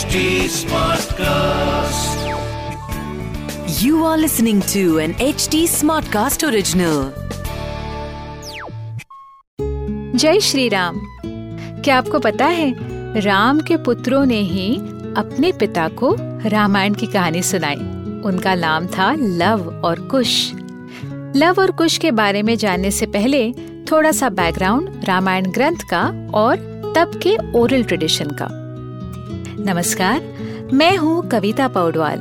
HD Smartcast. You are listening to an HD Smartcast original. जय श्री राम क्या आपको पता है राम के पुत्रों ने ही अपने पिता को रामायण की कहानी सुनाई उनका नाम था लव और कुश लव और कुश के बारे में जानने से पहले थोड़ा सा बैकग्राउंड रामायण ग्रंथ का और तब के ओरल ट्रेडिशन का नमस्कार, मैं हूँ कविता पौडवाल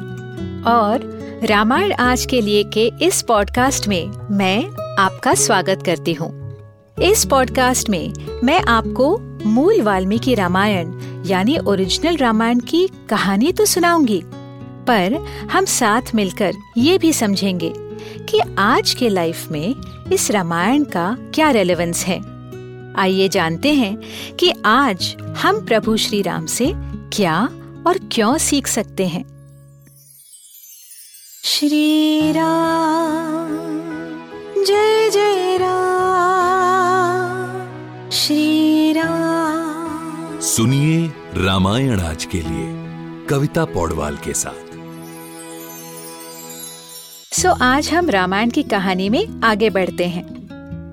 और रामायण आज के लिए के इस पॉडकास्ट में मैं आपका स्वागत करती हूँ। इस पॉडकास्ट में मैं आपको मूल वाल्मीकि रामायण, यानी ओरिजिनल रामायण की कहानी तो सुनाऊँगी, पर हम साथ मिलकर ये भी समझेंगे कि आज के लाइफ में इस रामायण का क्या रेलेवेंस है। आइए जानते हैं कि आज हम प्रभु श्री राम से क्या और क्यों सीख सकते हैं? श्री राम जय जय राम। श्री राम। सुनिए रामायण आज के लिए कविता पौडवाल के साथ। सो so, आज हम रामायण की कहानी में आगे बढ़ते हैं।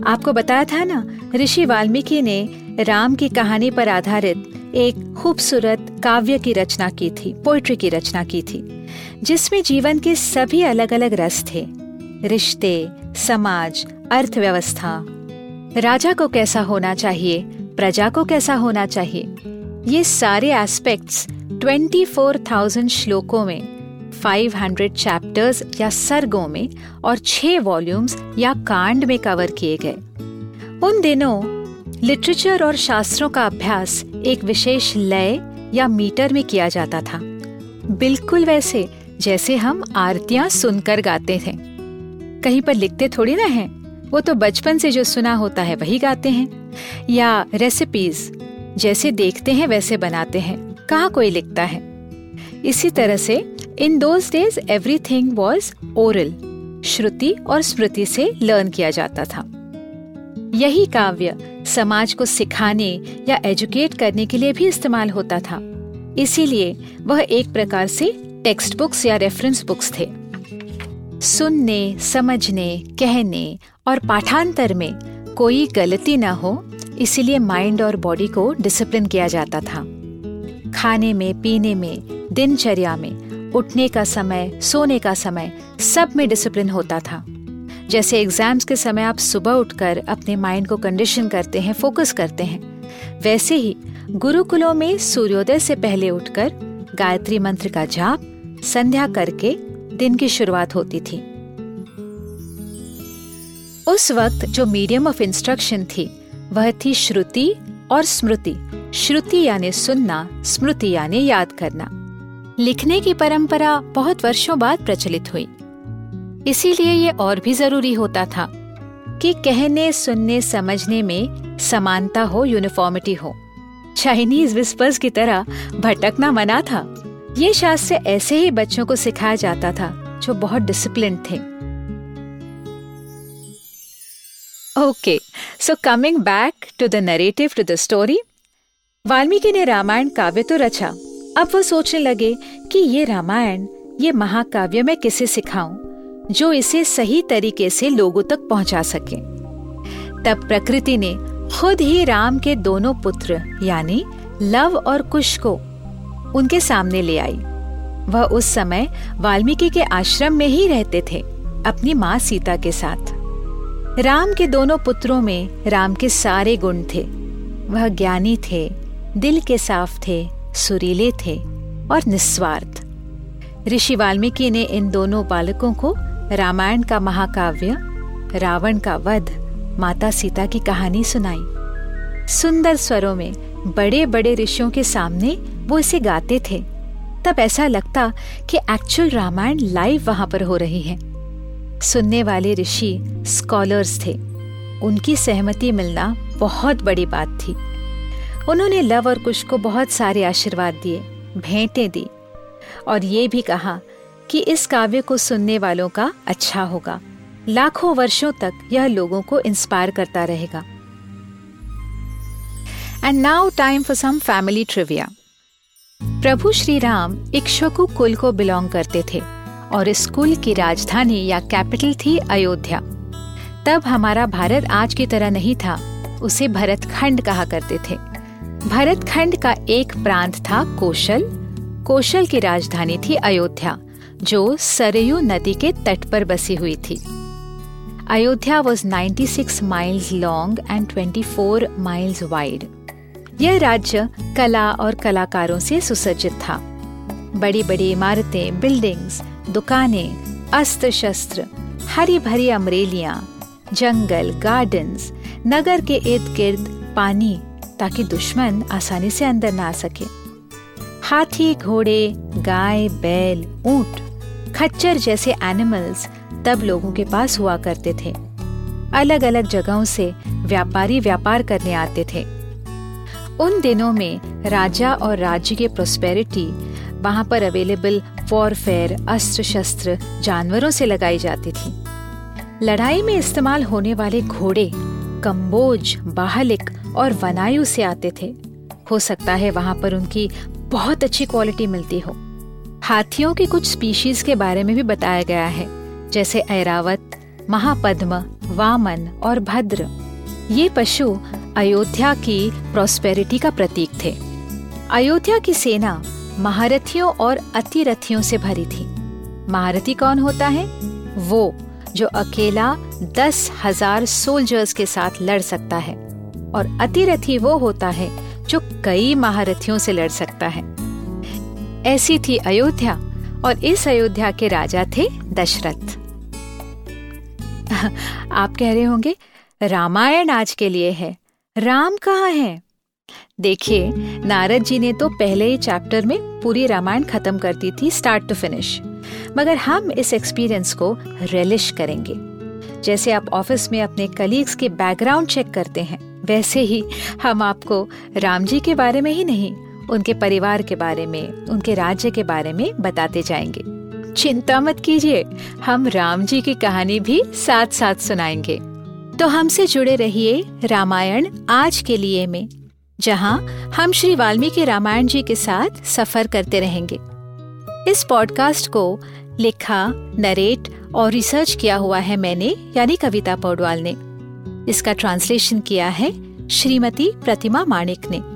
आपको बताया था ना ऋषि वाल्मीकि ने राम की कहानी पर आधारित एक खूबसूरत काव्य की रचना की थी पोइट्री की रचना की थी जिसमें जीवन के सभी अलग अलग रस थे। रिश्ते समाज अर्थव्यवस्था। राजा को कैसा होना चाहिए प्रजा को कैसा होना चाहिए ये सारे एस्पेक्ट्स 24,000 श्लोकों में 500 चैप्टर्स या सर्गों में और छह वॉल्यूम्स या कांड में कवर किए गए। उन दिनों लिटरेचर और शास्त्रों का अभ्यास एक विशेष लय या मीटर में किया जाता था। बिल्कुल वैसे, जैसे हम आरतियाँ सुनकर गाते थे। कहीं पर लिखते थोड़ी ना हैं, वो तो बचपन से जो सुना होता है वही गाते हैं। या रेसिपीज़ जैसे देखते हैं वैसे बनाते हैं, कहाँ कोई लिखता है? इसी तरह से in those days everything was oral Shruti और स्मृति से लर्न किया जाता था। यही काव्य समाज को सिखाने या एजुकेट करने के लिए भी इस्तेमाल होता था। इसीलिए वह एक प्रकार से टेक्स्ट बुक्स या रेफरेंस बुक्स थे। सुनने, समझने, कहने और पाठांतर में कोई गलती ना हो, इसीलिए माइंड और बॉडी को डिसिप्लिन किया जाता था। खाने में, पीने में, दिनचर्या में, उठने का समय, सोने का समय सब में डिसिप्लिन होता था। जैसे एग्ज़ाम्स के समय आप सुबह उठकर अपने माइंड को कंडीशन करते हैं फोकस करते हैं। वैसे ही, गुरुकुलों में सूर्योदय से पहले उठकर गायत्री मंत्र का जाप संध्या करके दिन की शुरुआत होती थी। उस वक्त जो मीडियम ऑफ़ इंस्ट्रक्शन थी, वह थी श्रुति और स्मृति। श्रुति यानी सुनना, स्मृति यानी याद करना। लिखने की परंपरा बहुत वर्षों बाद प्रचलित हुई। इसीलिए ये और भी ज़रूरी होता था कि कहने, सुनने, समझने में समानता हो यूनिफॉर्मिटी हो। चाइनीज़ विस्पर्स की तरह भटकना मना था। ये शास्त्र ऐसे ही बच्चों को सिखाया जाता था, जो बहुत डिसिप्लिन थे। Okay so coming back to the narrative to the story Valmiki ने रामायण काव्य तो रचा। अब वो सोचने लगे कि ये रामायण, ये महाकाव्य मैं किसे सिखाऊं? जो इसे सही तरीके से लोगों तक पहुँचा सके। तब प्रकृति ने खुद ही राम के दोनों पुत्र, यानी लव और कुश को उनके सामने ले आई। वह उस समय वाल्मीकि के आश्रम में ही रहते थे, अपनी माँ सीता के साथ। राम के दोनों पुत्रों में राम के सारे गुण थे। वह ज्ञानी थे, दिल के साफ़ थे, सुरीले थे और निस्वार्थ। ऋषि वाल्मीकि ने इन दोनों बालकों को रामायण का महाकाव्य, रावण का वध, माता सीता की कहानी सुनाई। सुंदर स्वरों में बड़े बड़े ऋषियों के सामने वो इसे गाते थे। तब ऐसा लगता कि एक्चुअल रामायण लाइव वहाँ पर हो रही है। सुनने वाले ऋषि स्कॉलर्स थे। उनकी सहमति मिलना बहुत बड़ी बात थी। उन्होंने लव और कुश को बहुत सारे आशीर्वाद दिए, भेंटें दी और ये भी कहा कि इस काव्य को सुनने वालों का अच्छा होगा। लाखों वर्षों तक यह लोगों को इंस्पायर करता रहेगा। And now time for some family trivia प्रभु श्री राम इक्ष्वाकु कुल को बिलोंग करते थे और इस कुल की राजधानी या कैपिटल थी अयोध्या। तब हमारा भारत आज की तरह नहीं था, उसे भरतखंड कहा करते थे। भरत खंड का एक प्रांत था कौशल। कौशल की राजधानी थी अयोध्या। जो सरयू नदी के तट पर बसी हुई थी। Ayodhya was 96 miles long and 24 miles wide यह राज्य कला और कलाकारों से सुसज्जित था। बड़ी बड़ी इमारतें बिल्डिंग्स दुकानें अस्त्र शस्त्र हरी भरी अमरेलियाँ, जंगल गार्डन्स नगर के इर्द गिर्द पानी ताकि दुश्मन आसानी से अंदर ना आ सके। हाथी, घोड़े, गाय, बैल, ऊँट खच्चर जैसे एनिमल्स तब लोगों के पास हुआ करते थे। अलग अलग जगहों से व्यापारी व्यापार करने आते थे। उन दिनों में राजा और राज्य के प्रोस्पेरिटी वहाँ पर अवेलेबल वॉरफेयर अस्त्र शस्त्र जानवरों से लगाई जाती थी। लड़ाई में इस्तेमाल होने वाले घोड़े, कम्बोज, बाहलिक और वनायु से आते थे। हो सकता है वहाँ पर उनकी बहुत अच्छी क्वालिटी मिलती हो। हाथियों की कुछ स्पीशीज के बारे में भी बताया गया है, जैसे ऐरावत, महापद्म, वामन और भद्र। ये पशु अयोध्या की प्रोस्पेरिटी का प्रतीक थे। अयोध्या की सेना महारथियों और अतिरथियों से भरी थी। महारथी कौन होता है? वो, जो अकेला दस हज़ार सोल्जर्स के साथ लड़ सकता है, और अतिरथी वो होता है, जो कई महारथियों से लड़ सकता है। ऐसी थी अयोध्या, और इस अयोध्या के राजा थे दशरथ। आप कह रहे होंगे, रामायण आज के लिए है। राम कहाँ है? देखिए, नारद जी ने तो पहले ही चैप्टर में पूरी रामायण खत्म कर दी थी स्टार्ट टू फिनिश मगर हम इस एक्सपीरियंस को रेलिश करेंगे। जैसे आप ऑफ़िस में अपने कलीग्स के बैकग्राउंड चेक करते हैं, वैसे ही हम आपको राम जी के बारे में ही नहीं उनके परिवार के बारे में, उनके राज्य के बारे में बताते जाएँगे। चिंता मत कीजिए, हम राम जी की कहानी भी साथ साथ सुनाएँगे। तो हमसे जुड़े रहिए रामायण आज के लिए में, जहाँ हम श्री वाल्मीकि रामायण जी के साथ सफ़र करते रहेंगे। इस पॉडकास्ट को लिखा, नरेट और रिसर्च किया हुआ है मैंने, यानी कविता पौडवाल ने। इसका ट्रांसलेशन किया है श्रीमती प्रतिमा माणिक ने।